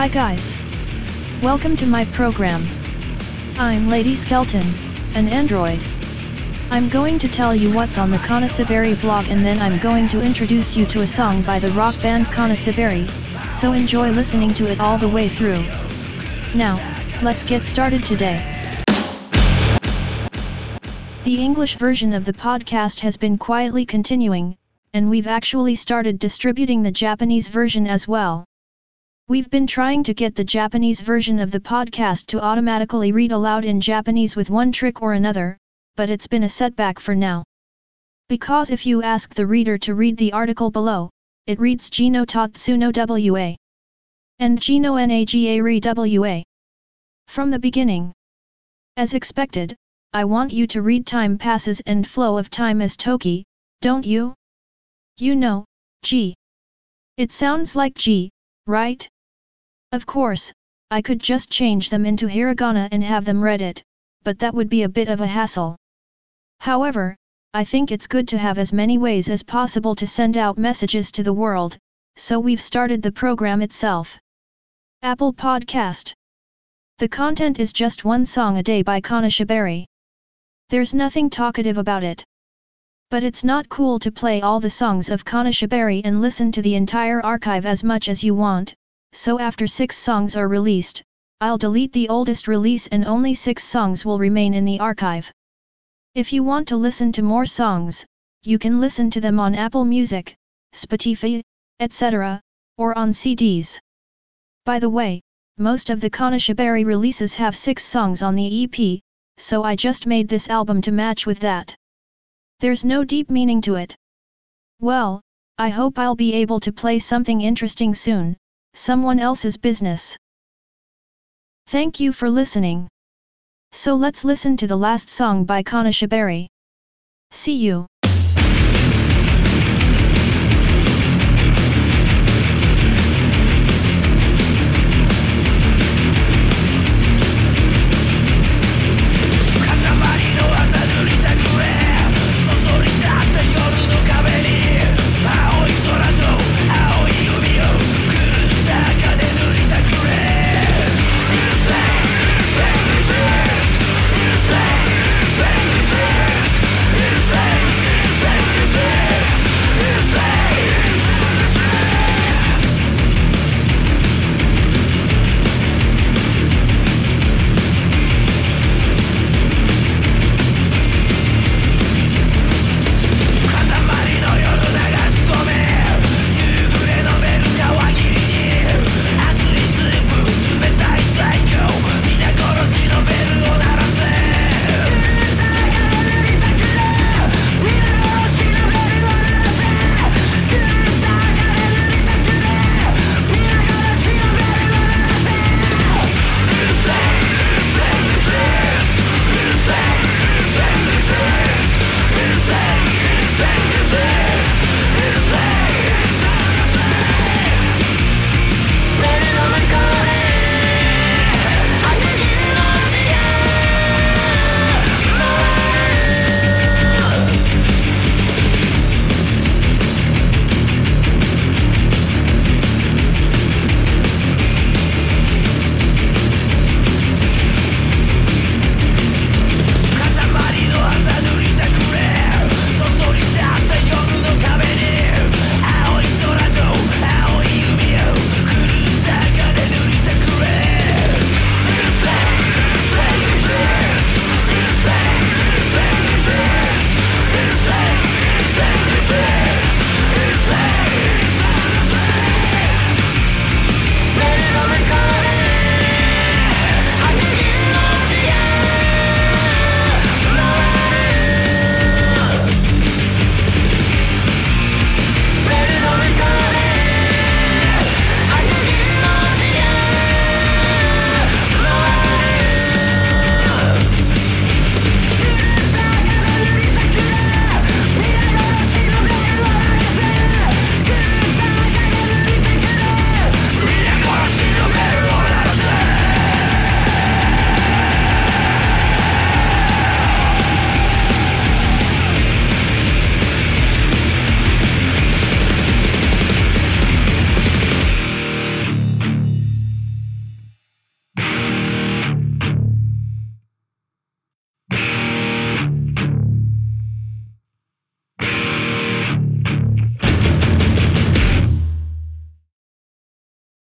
Hi guys. Welcome to my program. I'm Lady Skeleton, an android. I'm going to tell you what's on the Kanashabari blog and then I'm going to introduce you to a song by the rock band Kanashabari, so enjoy listening to it all the way through. Now, let's get started today. The English version of the podcast has been quietly continuing, and we've actually started distributing the Japanese version as well. We've been trying to get the Japanese version of the podcast to automatically read aloud in Japanese with one trick or another, but it's been a setback for now. Because if you ask the reader to read the article below, it reads Gino Tatsuno WA. And Gino Naga Re WA. From the beginning. As expected, I want you to read time passes and flow of time as Toki, don't you? You know, G. It sounds like G, right? Of course, I could just change them into hiragana and have them read it, but that would be a bit of a hassle. However, I think it's good to have as many ways as possible to send out messages to the world, so we've started the program itself. Apple Podcast The content is just one song a day by Kanashabari. There's nothing talkative about it. But it's not cool to play all the songs of Kanashabari and listen to the entire archive as much as you want, so after six songs are released, I'll delete the oldest release and only six songs will remain in the archive. If you want to listen to more songs, you can listen to them on Apple Music, Spotify, etc., or on CDs. By the way, most of the Kanashabari releases have six songs on the EP, so I just made this album to match with that. There's no deep meaning to it. Well, I hope I'll be able to play something interesting soon, someone else's business. Thank you for listening. So let's listen to the last song by Kanashabari. See you.